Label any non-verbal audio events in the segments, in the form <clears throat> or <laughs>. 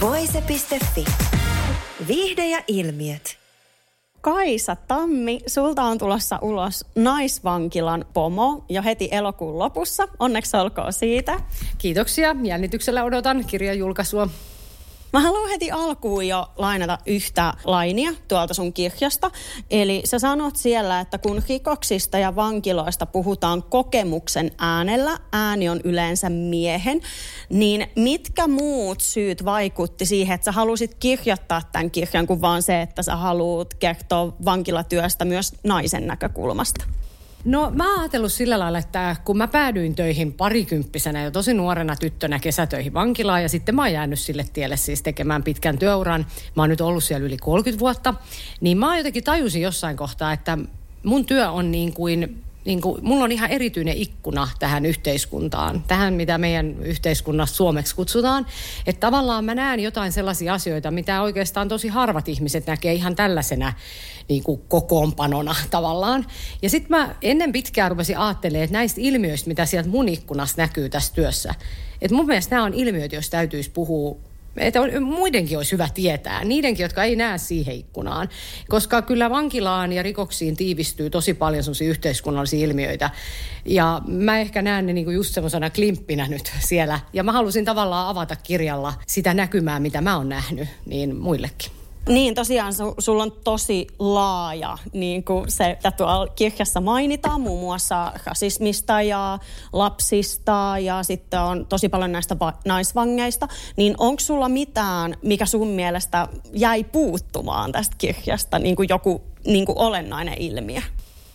Voise.fi. Viihde ja ilmiöt. Kaisa Tammi, sulta on tulossa ulos naisvankilan pomo jo heti elokuun lopussa. Onneksi olkoon siitä. Kiitoksia. Jännityksellä odotan kirjan julkaisua. Mä haluan heti alkuun jo lainata yhtä lainia tuolta sun kirjasta. Eli sä sanot siellä, että kun rikoksista ja vankiloista puhutaan kokemuksen äänellä, ääni on yleensä miehen, niin mitkä muut syyt vaikutti siihen, että sä halusit kirjoittaa tämän kirjan kuin vaan se, että sä haluat kertoa vankilatyöstä myös naisen näkökulmasta? No mä oon ajatellut sillä lailla, että kun mä päädyin töihin parikymppisenä jo tosi nuorena tyttönä kesätöihin vankilaan ja sitten mä oon jäänyt sille tielle siis tekemään pitkän työuran. Mä oon nyt ollut siellä yli 30 vuotta. Niin mä jotenkin tajusin jossain kohtaa, että mun työ on niin kuin niin kuin, mulla on ihan erityinen ikkuna tähän yhteiskuntaan, tähän mitä meidän yhteiskunnassa suomeksi kutsutaan. Että tavallaan mä näen jotain sellaisia asioita, mitä oikeastaan tosi harvat ihmiset näkee ihan tällaisena niin kuin kokoonpanona <laughs> tavallaan. Ja sitten mä ennen pitkään rupesin ajattelemaan, että näistä ilmiöistä, mitä sieltä mun ikkunassa näkyy tässä työssä, että mun mielestä nämä on ilmiöitä, jos täytyisi puhua että muidenkin olisi hyvä tietää, niidenkin, jotka ei näe siihen ikkunaan. Koska kyllä vankilaan ja rikoksiin tiivistyy tosi paljon sellaisia yhteiskunnallisia ilmiöitä. Ja mä ehkä näen ne niinku just semmoisena klimppinä nyt siellä. Ja mä halusin tavallaan avata kirjalla sitä näkymää, mitä mä oon nähnyt, niin muillekin. Niin, tosiaan su, sulla on tosi laaja, niin kuin se, että tuolla kirjassa mainitaan muun muassa rasismista ja lapsista ja sitten on tosi paljon näistä va- naisvangeista. Niin onko sulla mitään, mikä sun mielestä jäi puuttumaan tästä kirjasta, niin kuin joku niin kuin olennainen ilmiö?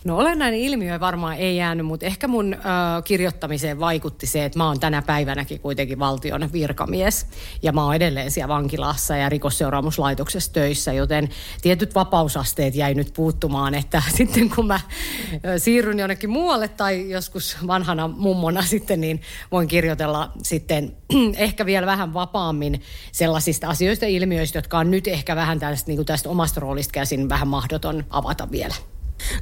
No olennainen ilmiö varmaan ei jäänyt, mutta ehkä mun ö, kirjoittamiseen vaikutti se, että mä oon tänä päivänäkin kuitenkin valtion virkamies. Ja mä oon edelleen siellä vankilassa ja rikosseuraamuslaitoksessa töissä, joten tietyt vapausasteet jäi nyt puuttumaan, että <laughs> sitten kun mä siirryn jonnekin muualle tai joskus vanhana mummona sitten, niin voin kirjoitella sitten <clears throat> ehkä vielä vähän vapaammin sellaisista asioista ja ilmiöistä, jotka on nyt ehkä vähän tästä, niin tästä omasta roolista käsin vähän mahdoton avata vielä.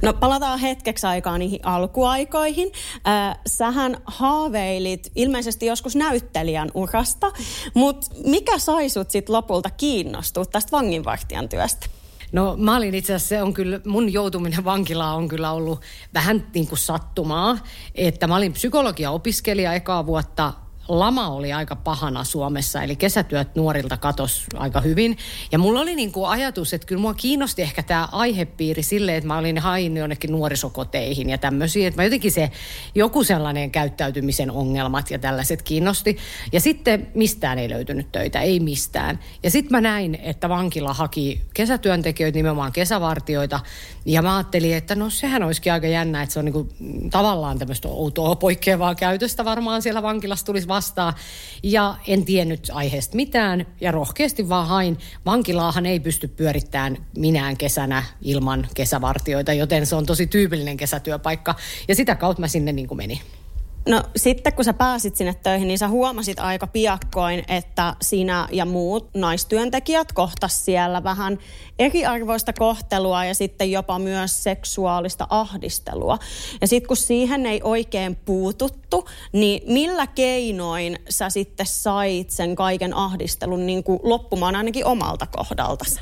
No palataan hetkeksi aikaa niihin alkuaikoihin. Äh, sähän haaveilit ilmeisesti joskus näyttelijän urasta, mutta mikä sai sut sit lopulta kiinnostua tästä vanginvartijan työstä? No mä olin itse asiassa, se on kyllä, mun joutuminen vankilaan on kyllä ollut vähän niin kuin sattumaa, että mä olin psykologia-opiskelija ekaa vuotta lama oli aika pahana Suomessa, eli kesätyöt nuorilta katos aika hyvin. Ja mulla oli niin kuin ajatus, että kyllä mua kiinnosti ehkä tämä aihepiiri silleen, että mä olin hain jonnekin nuorisokoteihin ja tämmöisiä. Että mä jotenkin se joku sellainen käyttäytymisen ongelmat ja tällaiset kiinnosti. Ja sitten mistään ei löytynyt töitä, ei mistään. Ja sitten mä näin, että vankila haki kesätyöntekijöitä, nimenomaan kesävartioita. Ja mä ajattelin, että no sehän olisikin aika jännä, että se on niin kuin tavallaan tämmöistä outoa poikkeavaa käytöstä varmaan siellä vankilassa tulisi vastaan. Ja en tiennyt aiheesta mitään ja rohkeasti vaan hain. Vankilaahan ei pysty pyörittämään minään kesänä ilman kesävartioita, joten se on tosi tyypillinen kesätyöpaikka. Ja sitä kautta mä sinne niin kuin menin. No sitten kun sä pääsit sinne töihin, niin sä huomasit aika piakkoin, että sinä ja muut naistyöntekijät kohtas siellä vähän eriarvoista kohtelua ja sitten jopa myös seksuaalista ahdistelua. Ja sitten kun siihen ei oikein puututtu, niin millä keinoin sä sitten sait sen kaiken ahdistelun niin kuin loppumaan ainakin omalta kohdaltasi?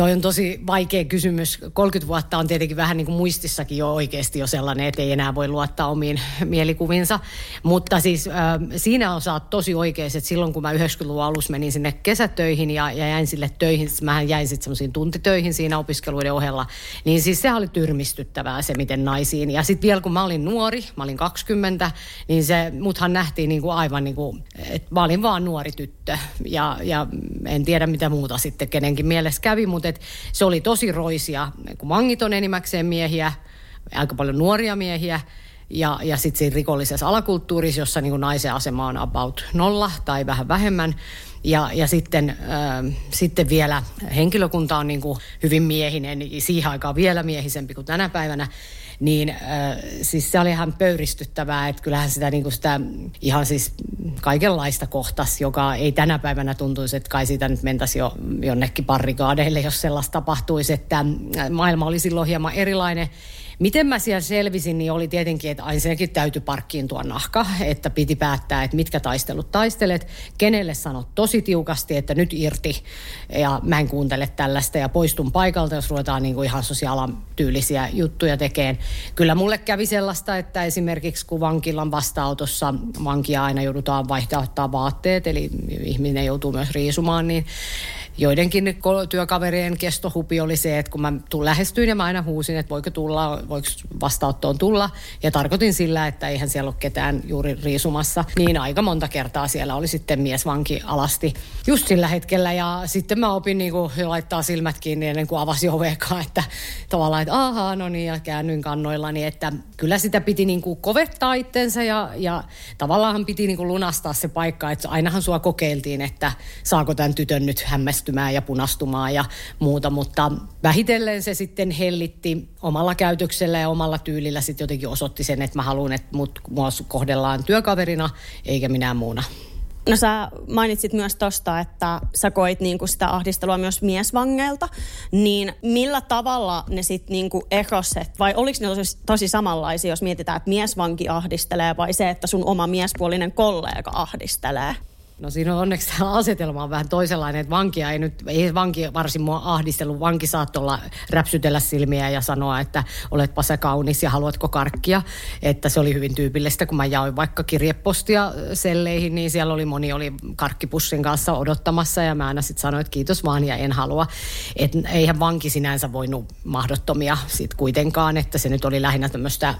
Toi on tosi vaikea kysymys. 30 vuotta on tietenkin vähän niin kuin muistissakin jo oikeasti jo sellainen, että ei enää voi luottaa omiin <laughs> mielikuvinsa. Mutta siis äh, siinä on saat tosi oikeassa, että silloin kun mä 90-luvun alussa menin sinne kesätöihin ja, ja jäin sille töihin, siis mähän jäin sitten semmoisiin tuntitöihin siinä opiskeluiden ohella, niin siis se oli tyrmistyttävää se, miten naisiin. Ja sitten vielä kun mä olin nuori, mä olin 20, niin se, muthan nähtiin niin kuin aivan niin kuin, että mä olin vaan nuori tyttö. Ja, ja en tiedä mitä muuta sitten kenenkin mielessä kävi, mutta et se oli tosi roisia. Kun mangit on enimmäkseen miehiä, aika paljon nuoria miehiä, ja, ja sitten siinä rikollisessa alakulttuurissa, jossa niin naisen asema on about nolla tai vähän vähemmän, Ja, ja sitten, äh, sitten vielä henkilökunta on niin kuin hyvin miehinen, siihen aikaan vielä miehisempi kuin tänä päivänä niin äh, siis se oli ihan pöyristyttävää, että kyllähän sitä, niin kuin sitä ihan siis kaikenlaista kohtas, joka ei tänä päivänä tuntuisi, että kai siitä nyt mentäisi jo jonnekin parrikaadeille, jos sellaista tapahtuisi, että maailma oli silloin hieman erilainen. Miten mä siellä selvisin, niin oli tietenkin, että ensinnäkin täytyy parkkiin tuo nahka, että piti päättää, että mitkä taistelut taistelet, kenelle sanot tosi tiukasti, että nyt irti ja mä en kuuntele tällaista ja poistun paikalta, jos ruvetaan niin kuin ihan sosiaalan tyylisiä juttuja tekemään. Kyllä mulle kävi sellaista, että esimerkiksi kun vankilan vastaanotossa vankia aina joudutaan vaihtaa vaatteet, eli ihminen joutuu myös riisumaan, niin joidenkin työkaverien kestohupi oli se, että kun mä lähestyin ja mä aina huusin, että voiko tulla, voiko vastaanottoon tulla. Ja tarkoitin sillä, että eihän siellä ole ketään juuri riisumassa. Niin aika monta kertaa siellä oli sitten miesvanki alasti just sillä hetkellä. Ja sitten mä opin niin kuin, laittaa silmät kiinni ennen kuin avasi oveekaan, että tavallaan, että ahaa, no niin, ja käännyin kannoillani. Että kyllä sitä piti niin kuin kovettaa itsensä ja, ja tavallaan piti niin kuin lunastaa se paikka, että ainahan sua kokeiltiin, että saako tämän tytön nyt hämmästymään ja punastumaan ja muuta, mutta vähitellen se sitten hellitti omalla käytöksellä ja omalla tyylillä sitten jotenkin osoitti sen, että mä haluan, että mut, mua kohdellaan työkaverina eikä minä muuna. No sä mainitsit myös tosta, että sä koit niinku sitä ahdistelua myös miesvangeilta, niin millä tavalla ne sitten niinku eroset, vai oliko ne tosi, tosi samanlaisia, jos mietitään, että miesvanki ahdistelee vai se, että sun oma miespuolinen kollega ahdistelee? No siinä on onneksi tämä asetelma on vähän toisenlainen, että vankia ei nyt, ei vanki varsin mua ahdistellut. Vanki saattoi olla räpsytellä silmiä ja sanoa, että oletpa sä kaunis ja haluatko karkkia. Että se oli hyvin tyypillistä, kun mä jaoin vaikka kirjepostia selleihin, niin siellä oli moni oli karkkipussin kanssa odottamassa ja mä aina sitten sanoin, että kiitos vaan ja en halua. Että eihän vanki sinänsä voinut mahdottomia sitten kuitenkaan, että se nyt oli lähinnä tämmöistä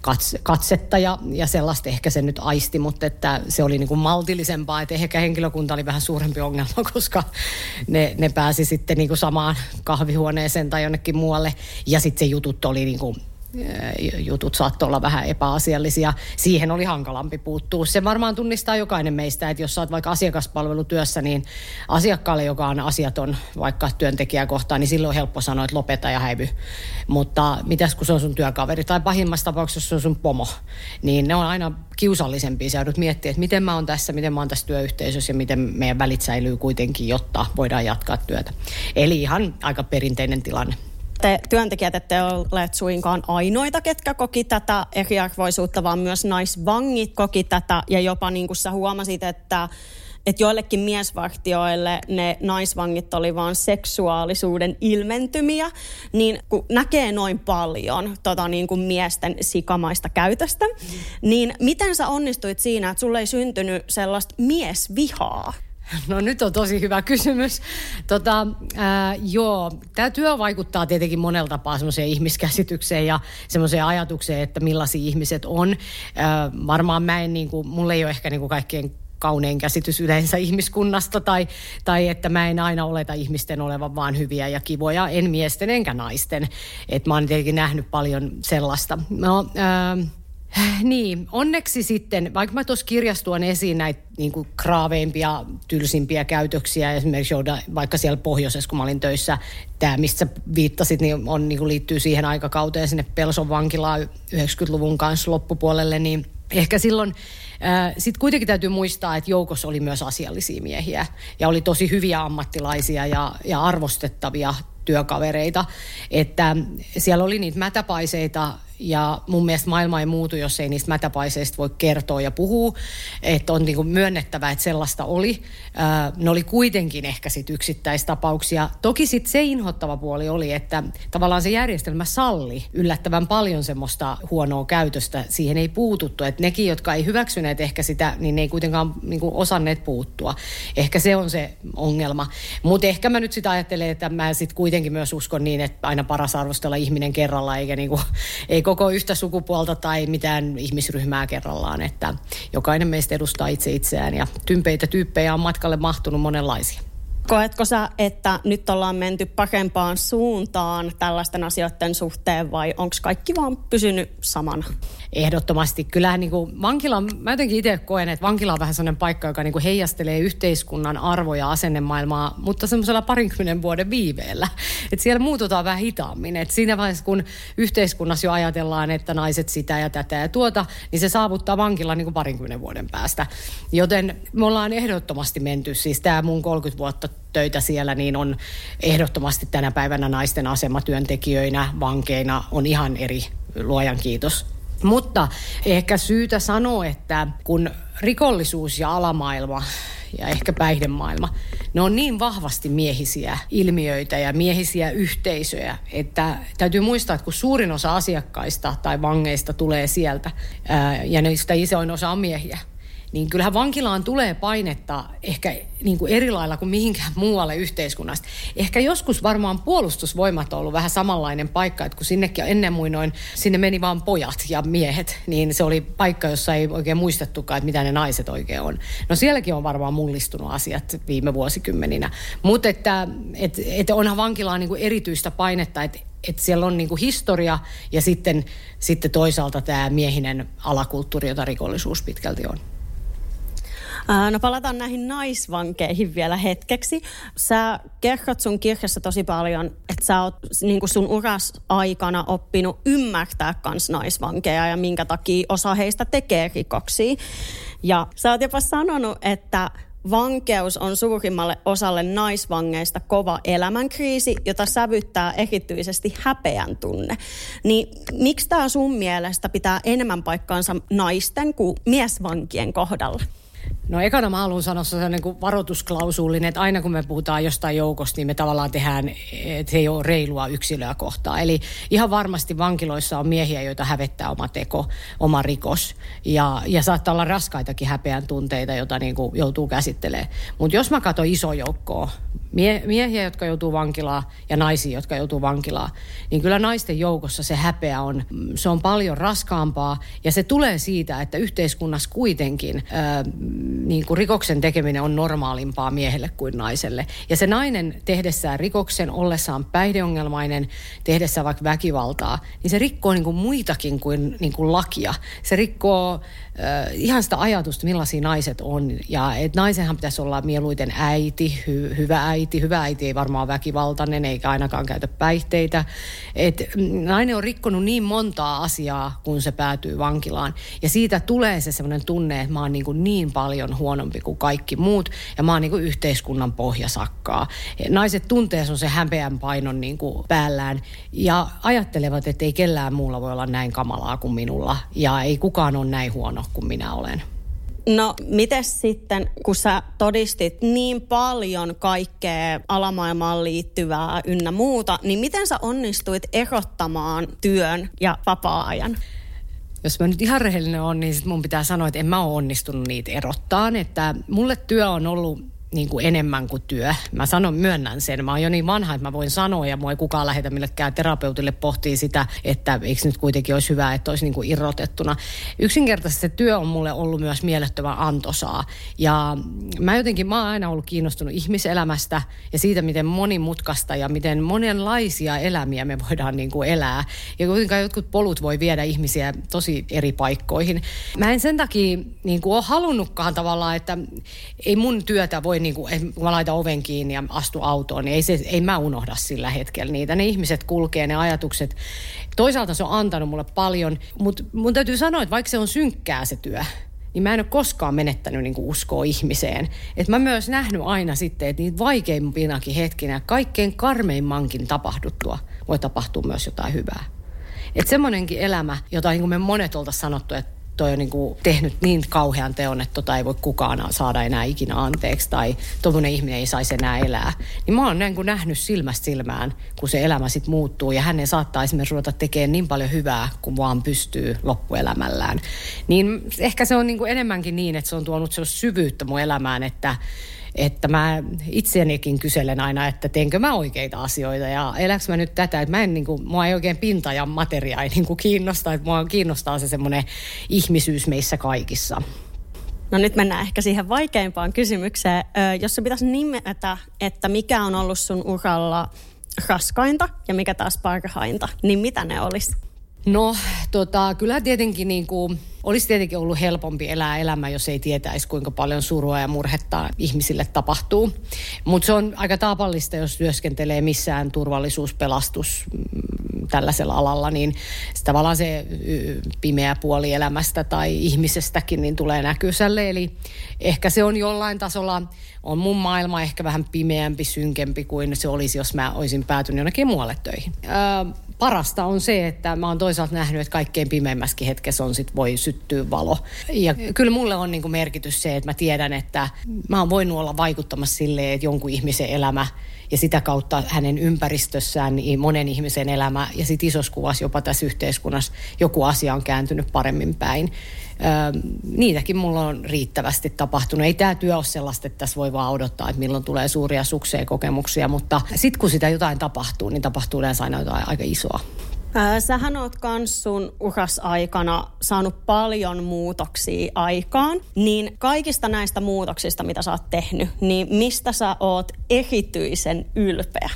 katse, katsetta ja, ja sellaista ehkä se nyt aisti, mutta että se oli niin kuin maltillisempaa, että ehkä henkilökunta oli vähän suurempi ongelma, <laughs> koska ne, ne pääsi sitten niin kuin samaan kahvihuoneeseen tai jonnekin muualle. Ja sitten se jutut oli niin kuin jutut saattoi olla vähän epäasiallisia. Siihen oli hankalampi puuttua. Se varmaan tunnistaa jokainen meistä, että jos oot vaikka asiakaspalvelutyössä, niin asiakkaalle, joka on asiaton vaikka työntekijä kohtaan, niin silloin on helppo sanoa, että lopeta ja häivy. Mutta mitäs kun se on sun työkaveri tai pahimmassa tapauksessa se on sun pomo, niin ne on aina kiusallisempia. Sä joudut miettiä, että miten mä oon tässä, miten mä oon tässä työyhteisössä ja miten meidän välit säilyy kuitenkin, jotta voidaan jatkaa työtä. Eli ihan aika perinteinen tilanne te työntekijät ette ole suinkaan ainoita, ketkä koki tätä eriarvoisuutta, vaan myös naisvangit koki tätä. Ja jopa niin kuin sä huomasit, että että joillekin miesvartioille ne naisvangit oli vain seksuaalisuuden ilmentymiä, niin kun näkee noin paljon tota niin kuin miesten sikamaista käytöstä, mm. niin miten sä onnistuit siinä, että sulle ei syntynyt sellaista miesvihaa? <laughs> No nyt on tosi hyvä kysymys. Tota, ää, joo, tämä työ vaikuttaa tietenkin monella tapaa semmoiseen ihmiskäsitykseen ja semmoiseen ajatukseen, että millaisia ihmiset on. Ää, varmaan mä en, niin kuin, mulla ei ole ehkä niin kuin kaikkien kaunein käsitys yleensä ihmiskunnasta tai, tai että mä en aina oleta ihmisten olevan vaan hyviä ja kivoja, en miesten enkä naisten. Et mä oon tietenkin nähnyt paljon sellaista. No, ää, <sighs> niin, onneksi sitten, vaikka mä tuossa kirjassa tuon esiin näitä niin kuin kraaveimpia, tylsimpiä käytöksiä, esimerkiksi jouda, vaikka siellä pohjoisessa, kun mä olin töissä, tämä, mistä sä viittasit, niin, on, niin kuin liittyy siihen aikakauteen sinne Pelson vankilaan 90-luvun kanssa loppupuolelle, niin ehkä silloin sitten kuitenkin täytyy muistaa, että joukossa oli myös asiallisia miehiä ja oli tosi hyviä ammattilaisia ja, ja arvostettavia työkavereita. Että siellä oli niitä mätäpaiseita ja mun mielestä maailma ei muutu, jos ei niistä mätäpaiseista voi kertoa ja puhua. Että on niin myönnettävä, että sellaista oli. ne oli kuitenkin ehkä sit yksittäistapauksia. Toki sitten se inhottava puoli oli, että tavallaan se järjestelmä salli yllättävän paljon semmoista huonoa käytöstä. Siihen ei puututtu. Että nekin, jotka ei hyväksyneet ehkä sitä, niin ne ei kuitenkaan niin osanneet puuttua. Ehkä se on se ongelma. Mutta ehkä mä nyt sitä ajattelen, että mä sitten kuitenkin myös uskon niin, että aina paras arvostella ihminen kerralla, eikä niin kuin, ei koko yhtä sukupuolta tai mitään ihmisryhmää kerrallaan, että jokainen meistä edustaa itse itseään ja tympeitä tyyppejä on matkalle mahtunut monenlaisia. Koetko sä, että nyt ollaan menty parempaan suuntaan tällaisten asioiden suhteen vai onko kaikki vaan pysynyt samana? Ehdottomasti. Kyllähän niin kuin vankila, mä jotenkin itse koen, että vankila on vähän sellainen paikka, joka niin kuin heijastelee yhteiskunnan arvoja, asennemaailmaa, mutta semmoisella parinkymmenen vuoden viiveellä. Että siellä muututaan vähän hitaammin. Että siinä vaiheessa, kun yhteiskunnassa jo ajatellaan, että naiset sitä ja tätä ja tuota, niin se saavuttaa vankila niin kuin parinkymmenen vuoden päästä. Joten me ollaan ehdottomasti menty, siis tämä mun 30 vuotta töitä siellä, niin on ehdottomasti tänä päivänä naisten asema työntekijöinä, vankeina on ihan eri, luojan kiitos. Mutta ehkä syytä sanoa, että kun rikollisuus ja alamaailma ja ehkä päihdemaailma, ne on niin vahvasti miehisiä ilmiöitä ja miehisiä yhteisöjä, että täytyy muistaa, että kun suurin osa asiakkaista tai vangeista tulee sieltä ja niistä isoin osa on miehiä, niin kyllähän vankilaan tulee painetta ehkä niin kuin eri lailla kuin mihinkään muualle yhteiskunnasta. Ehkä joskus varmaan puolustusvoimat on ollut vähän samanlainen paikka, että kun sinnekin ennen muinoin sinne meni vaan pojat ja miehet, niin se oli paikka, jossa ei oikein muistettukaan, että mitä ne naiset oikein on. No sielläkin on varmaan mullistunut asiat viime vuosikymmeninä. Mutta että et, et onhan vankilaan niin kuin erityistä painetta, että että siellä on niinku historia ja sitten, sitten toisaalta tämä miehinen alakulttuuri, jota rikollisuus pitkälti on. No palataan näihin naisvankeihin vielä hetkeksi. Sä kerrot sun kirjassa tosi paljon, että sä oot niin sun uras aikana oppinut ymmärtää kans naisvankeja ja minkä takia osa heistä tekee rikoksia. Ja sä oot jopa sanonut, että vankeus on suurimmalle osalle naisvangeista kova elämänkriisi, jota sävyttää erityisesti häpeän tunne. Niin miksi tämä sun mielestä pitää enemmän paikkaansa naisten kuin miesvankien kohdalla? No ekana mä haluan sanoa se niin kuin varoitusklausuulinen, että aina kun me puhutaan jostain joukosta, niin me tavallaan tehdään, että se ei ole reilua yksilöä kohtaan. Eli ihan varmasti vankiloissa on miehiä, joita hävettää oma teko, oma rikos. Ja, ja saattaa olla raskaitakin häpeän tunteita, joita niin kuin joutuu käsittelemään. Mutta jos mä katson iso joukkoa, mie- miehiä, jotka joutuu vankilaan ja naisia, jotka joutuu vankilaan, niin kyllä naisten joukossa se häpeä on, se on paljon raskaampaa. Ja se tulee siitä, että yhteiskunnassa kuitenkin... Ää, niin kuin rikoksen tekeminen on normaalimpaa miehelle kuin naiselle. Ja se nainen tehdessään rikoksen, ollessaan päihdeongelmainen, tehdessään vaikka väkivaltaa, niin se rikkoo niin kuin muitakin kuin, niin kuin lakia. Se rikkoo äh, ihan sitä ajatusta, millaisia naiset on. Ja et naisenhan pitäisi olla mieluiten äiti, hy, hyvä äiti. Hyvä äiti ei varmaan väkivaltainen eikä ainakaan käytä päihteitä. Et nainen on rikkonut niin montaa asiaa, kun se päätyy vankilaan. Ja siitä tulee se sellainen tunne, että mä oon niin, kuin niin paljon huonompi kuin kaikki muut. Ja mä oon niin kuin yhteiskunnan pohjasakkaa. Naiset tuntee sun se häpeän painon niin kuin päällään ja ajattelevat, että ei kellään muulla voi olla näin kamalaa kuin minulla. Ja ei kukaan ole näin huono kuin minä olen. No, miten sitten, kun sä todistit niin paljon kaikkea alamaailmaan liittyvää ynnä muuta, niin miten sä onnistuit erottamaan työn ja vapaa-ajan? jos mä nyt ihan rehellinen on, niin sit mun pitää sanoa, että en mä ole onnistunut niitä erottaan. Että mulle työ on ollut niin kuin enemmän kuin työ. Mä sanon, myönnän sen. Mä oon jo niin vanha, että mä voin sanoa ja mua ei kukaan lähetä millekään terapeutille pohtii sitä, että eikö nyt kuitenkin olisi hyvä, että olisi niin kuin irrotettuna. Yksinkertaisesti se työ on mulle ollut myös mielettömän antosaa. Ja mä jotenkin, mä oon aina ollut kiinnostunut ihmiselämästä ja siitä, miten monimutkaista ja miten monenlaisia elämiä me voidaan niin kuin elää. Ja kuitenkaan jotkut polut voi viedä ihmisiä tosi eri paikkoihin. Mä en sen takia niin kuin ole halunnutkaan tavallaan, että ei mun työtä voi niin kuin, kun mä laitan oven kiinni ja astu autoon, niin ei, se, ei mä unohda sillä hetkellä niitä. Ne ihmiset kulkee, ne ajatukset. Toisaalta se on antanut mulle paljon, mutta mun täytyy sanoa, että vaikka se on synkkää se työ, niin mä en ole koskaan menettänyt niin kuin uskoa ihmiseen. Et mä myös nähnyt aina sitten, että niitä vaikeimpinakin hetkinä, kaikkein karmeimmankin tapahduttua, voi tapahtua myös jotain hyvää. Että semmoinenkin elämä, jota niin kuin me monet oltaisiin sanottu, että toi on niin kuin tehnyt niin kauhean teon, että tota ei voi kukaan saada enää ikinä anteeksi tai tuommoinen ihminen ei saisi enää elää. Niin mä oon niin kuin nähnyt silmästä silmään, kun se elämä sitten muuttuu ja hänen saattaa esimerkiksi ruveta tekemään niin paljon hyvää, kuin vaan pystyy loppuelämällään. Niin ehkä se on niin kuin enemmänkin niin, että se on tuonut sellaista syvyyttä mun elämään, että että mä itseänikin kyselen aina, että teenkö mä oikeita asioita ja eläks mä nyt tätä, että mä en niin kuin, mua ei oikein pinta ja materia ei niin kuin kiinnosta, että mua kiinnostaa se semmoinen ihmisyys meissä kaikissa. No nyt mennään ehkä siihen vaikeimpaan kysymykseen. Jos se pitäisi nimetä, että mikä on ollut sun uralla raskainta ja mikä taas parhainta, niin mitä ne olisi? No, tota, kyllä tietenkin niin kuin, olisi tietenkin ollut helpompi elää elämä, jos ei tietäisi, kuinka paljon surua ja murhetta ihmisille tapahtuu. Mutta se on aika taapallista, jos työskentelee missään turvallisuuspelastus mm, tällaisella alalla, niin tavallaan se pimeä puoli elämästä tai ihmisestäkin niin tulee näkysälle. Eli ehkä se on jollain tasolla, on mun maailma ehkä vähän pimeämpi, synkempi kuin se olisi, jos mä olisin päätynyt jonnekin muualle töihin. Öö, parasta on se, että mä oon toisaalta nähnyt, että kaikkein pimeimmässäkin hetkessä on sit voi syttyä valo. Ja kyllä mulle on niinku merkitys se, että mä tiedän, että mä oon voinut olla vaikuttamassa silleen, että jonkun ihmisen elämä ja sitä kautta hänen ympäristössään niin monen ihmisen elämä ja sitten isossa kuvassa jopa tässä yhteiskunnassa joku asia on kääntynyt paremmin päin. Öö, niitäkin mulla on riittävästi tapahtunut. Ei tämä työ ole sellaista, että tässä voi vaan odottaa, että milloin tulee suuria sukseen kokemuksia, mutta sitten kun sitä jotain tapahtuu, niin tapahtuu yleensä aina jotain aika isoa. Sähän oot kans sun urasaikana saanut paljon muutoksia aikaan, niin kaikista näistä muutoksista, mitä sä oot tehnyt, niin mistä sä oot erityisen ylpeä?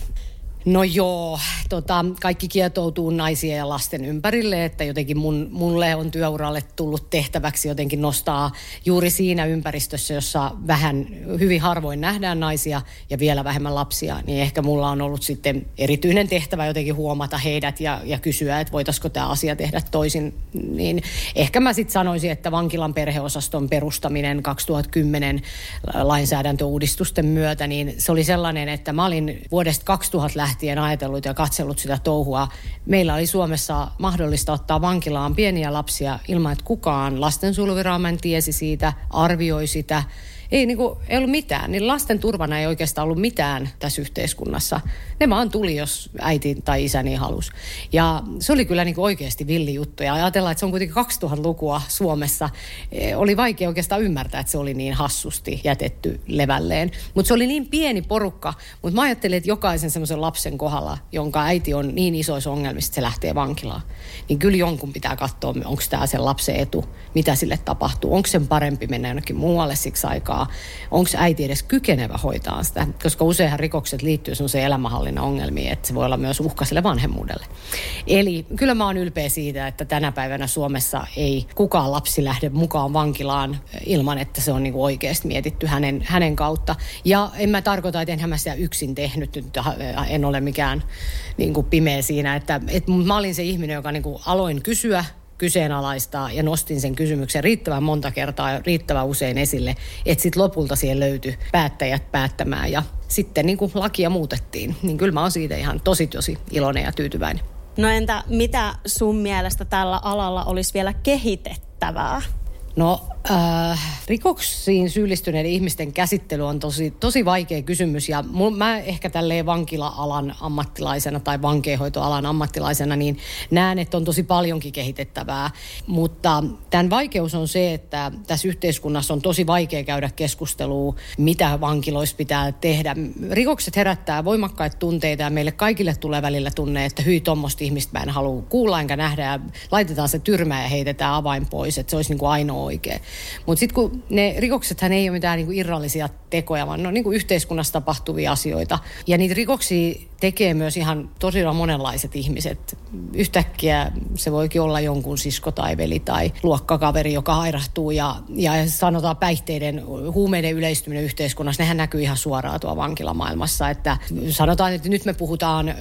No joo, tota, kaikki kietoutuu naisia ja lasten ympärille, että jotenkin mun, mulle on työuralle tullut tehtäväksi jotenkin nostaa juuri siinä ympäristössä, jossa vähän, hyvin harvoin nähdään naisia ja vielä vähemmän lapsia, niin ehkä mulla on ollut sitten erityinen tehtävä jotenkin huomata heidät ja, ja kysyä, että voitaisiko tämä asia tehdä toisin. Niin ehkä mä sitten sanoisin, että vankilan perheosaston perustaminen 2010 lainsäädäntöuudistusten myötä, niin se oli sellainen, että mä olin vuodesta 2000 lähtien lähtien ajatellut ja katsellut sitä touhua. Meillä oli Suomessa mahdollista ottaa vankilaan pieniä lapsia ilman, että kukaan lastensuojeluviranomainen tiesi siitä, arvioi sitä – ei, niin kuin, ei ollut mitään. Niin lasten turvana ei oikeastaan ollut mitään tässä yhteiskunnassa. Ne vaan tuli, jos äiti tai isä niin halusi. Ja se oli kyllä niin kuin oikeasti villi juttu. Ja ajatellaan, että se on kuitenkin 2000-lukua Suomessa. E, oli vaikea oikeastaan ymmärtää, että se oli niin hassusti jätetty levälleen. Mutta se oli niin pieni porukka. Mutta mä ajattelin, että jokaisen semmoisen lapsen kohdalla, jonka äiti on niin isoissa ongelmissa, että se lähtee vankilaan, niin kyllä jonkun pitää katsoa, onko tämä sen lapsen etu, mitä sille tapahtuu. Onko sen parempi mennä jonnekin muualle siksi aikaa hoitaa. Onko äiti edes kykenevä hoitaa sitä? Koska useinhan rikokset liittyy sellaiseen elämänhallinnan ongelmiin, että se voi olla myös uhka sille vanhemmuudelle. Eli kyllä mä oon ylpeä siitä, että tänä päivänä Suomessa ei kukaan lapsi lähde mukaan vankilaan ilman, että se on niin oikeasti mietitty hänen, hänen kautta. Ja en mä tarkoita, että enhän mä sitä yksin tehnyt, nyt en ole mikään niin kuin pimeä siinä, että, että mä olin se ihminen, joka niin kuin aloin kysyä kyseenalaistaa ja nostin sen kysymyksen riittävän monta kertaa ja riittävän usein esille, että sitten lopulta siihen löytyi päättäjät päättämään ja sitten niin kuin lakia muutettiin. Niin kyllä mä oon siitä ihan tosi tosi iloinen ja tyytyväinen. No entä mitä sun mielestä tällä alalla olisi vielä kehitettävää? No äh, rikoksiin syyllistyneiden ihmisten käsittely on tosi, tosi vaikea kysymys ja mul, mä ehkä tälleen vankila-alan ammattilaisena tai vankeinhoitoalan ammattilaisena niin näen, että on tosi paljonkin kehitettävää. Mutta tämän vaikeus on se, että tässä yhteiskunnassa on tosi vaikea käydä keskustelua, mitä vankiloissa pitää tehdä. Rikokset herättää voimakkaita tunteita ja meille kaikille tulee välillä tunne, että hyi tuommoista ihmistä mä en halua kuulla enkä nähdä ja laitetaan se tyrmä ja heitetään avain pois, että se olisi niin kuin ainoa oikea. Mutta sitten kun ne rikoksethan ei ole mitään niinku irrallisia tekoja, vaan ne on niinku yhteiskunnassa tapahtuvia asioita. Ja niitä rikoksia tekee myös ihan tosiaan monenlaiset ihmiset. Yhtäkkiä se voikin olla jonkun sisko tai veli tai luokkakaveri, joka hairahtuu ja, ja sanotaan päihteiden, huumeiden yleistyminen yhteiskunnassa, nehän näkyy ihan suoraan tuolla vankilamaailmassa. Että sanotaan, että nyt me puhutaan... Ö,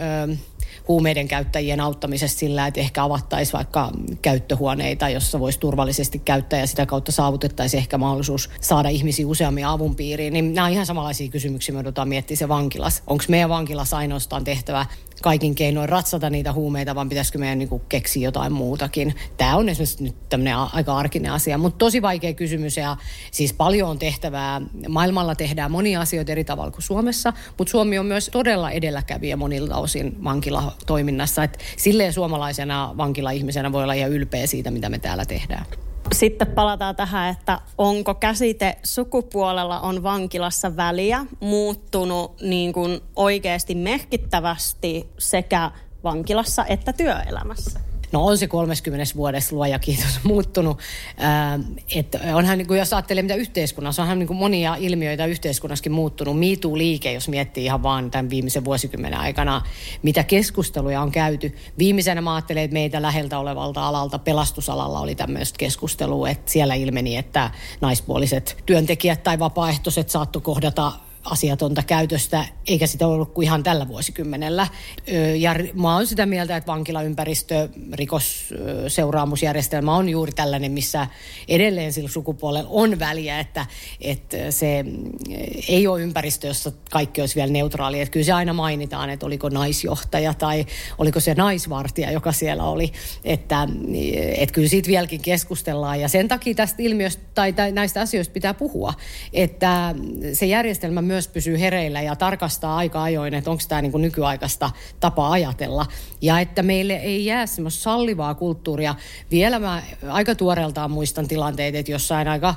huumeiden käyttäjien auttamisesta sillä, että ehkä avattaisiin vaikka käyttöhuoneita, jossa voisi turvallisesti käyttää ja sitä kautta saavutettaisiin ehkä mahdollisuus saada ihmisiä useammin avun piiriin. Niin nämä on ihan samanlaisia kysymyksiä, me joudutaan miettiä se vankilas. Onko meidän vankilas ainoastaan tehtävä kaikin keinoin ratsata niitä huumeita, vaan pitäisikö meidän niin kuin, keksiä jotain muutakin. Tämä on esimerkiksi nyt tämmöinen aika arkinen asia, mutta tosi vaikea kysymys ja siis paljon on tehtävää. Maailmalla tehdään monia asioita eri tavalla kuin Suomessa, mutta Suomi on myös todella edelläkävijä monilta osin vankilatoiminnassa. Et silleen suomalaisena vankila-ihmisenä voi olla ihan ylpeä siitä, mitä me täällä tehdään. Sitten palataan tähän, että onko käsite sukupuolella on vankilassa väliä muuttunut niin kuin oikeasti merkittävästi sekä vankilassa että työelämässä? No on se 30 vuodessa luoja kiitos <laughs> muuttunut. Ää, että onhan, niin kuin jos ajattelee mitä yhteiskunnassa, onhan niin kuin monia ilmiöitä yhteiskunnassakin muuttunut. MeToo-liike, jos miettii ihan vaan tämän viimeisen vuosikymmenen aikana, mitä keskusteluja on käyty. Viimeisenä mä ajattelen, että meitä läheltä olevalta alalta, pelastusalalla oli tämmöistä keskustelua, että siellä ilmeni, että naispuoliset työntekijät tai vapaaehtoiset saattoi kohdata asiatonta käytöstä, eikä sitä ollut kuin ihan tällä vuosikymmenellä. Ja mä oon sitä mieltä, että vankilaympäristö, rikosseuraamusjärjestelmä on juuri tällainen, missä edelleen sillä sukupuolella on väliä, että, että se ei ole ympäristö, jossa kaikki olisi vielä neutraali. Että kyllä se aina mainitaan, että oliko naisjohtaja tai oliko se naisvartija, joka siellä oli. Että, että kyllä siitä vieläkin keskustellaan ja sen takia tästä ilmiöstä tai näistä asioista pitää puhua, että se järjestelmä myös pysyy hereillä ja tarkastaa aika ajoin, että onko tämä niin kuin nykyaikaista tapaa ajatella. Ja että meille ei jää semmoista sallivaa kulttuuria. Vielä mä aika tuoreeltaan muistan tilanteet, että jossain aika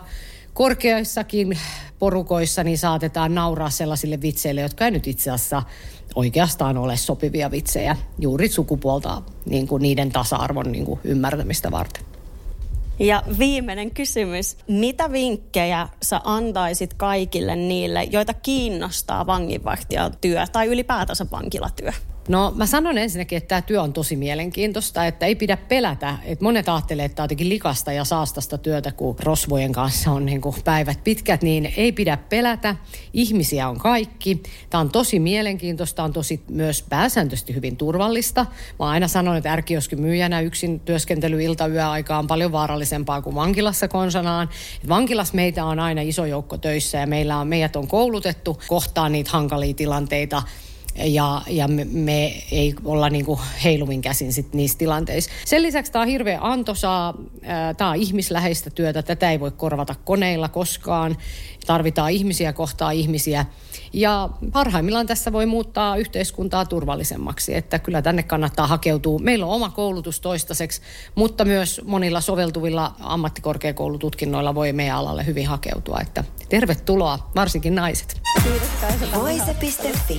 korkeissakin porukoissa niin saatetaan nauraa sellaisille vitseille, jotka ei nyt itse asiassa oikeastaan ole sopivia vitsejä juuri sukupuolta niin kuin niiden tasa-arvon niin kuin ymmärtämistä varten. Ja viimeinen kysymys. Mitä vinkkejä sä antaisit kaikille niille, joita kiinnostaa vanginvartijatyö tai ylipäätänsä vankilatyö? No mä sanon ensinnäkin, että tämä työ on tosi mielenkiintoista, että ei pidä pelätä. Että monet ajattelee, että tämä on jotenkin likasta ja saastasta työtä, kun rosvojen kanssa on niin kuin päivät pitkät, niin ei pidä pelätä. Ihmisiä on kaikki. Tämä on tosi mielenkiintoista, on tosi myös pääsääntöisesti hyvin turvallista. Mä aina sanon, että ärkioskin myyjänä yksin työskentely ilta yöaikaa on paljon vaarallisempaa kuin vankilassa konsanaan. Vankilassa meitä on aina iso joukko töissä ja meillä on, meidät on koulutettu kohtaa niitä hankalia tilanteita ja, ja me, me ei olla niin kuin heiluvin käsin sit niissä tilanteissa. Sen lisäksi tämä on hirveän antoisaa, tämä on ihmisläheistä työtä, tätä ei voi korvata koneilla koskaan. Tarvitaan ihmisiä kohtaa ihmisiä ja parhaimmillaan tässä voi muuttaa yhteiskuntaa turvallisemmaksi, että kyllä tänne kannattaa hakeutua. Meillä on oma koulutus toistaiseksi, mutta myös monilla soveltuvilla ammattikorkeakoulututkinnoilla voi meidän alalle hyvin hakeutua, että tervetuloa, varsinkin naiset. Voise.fi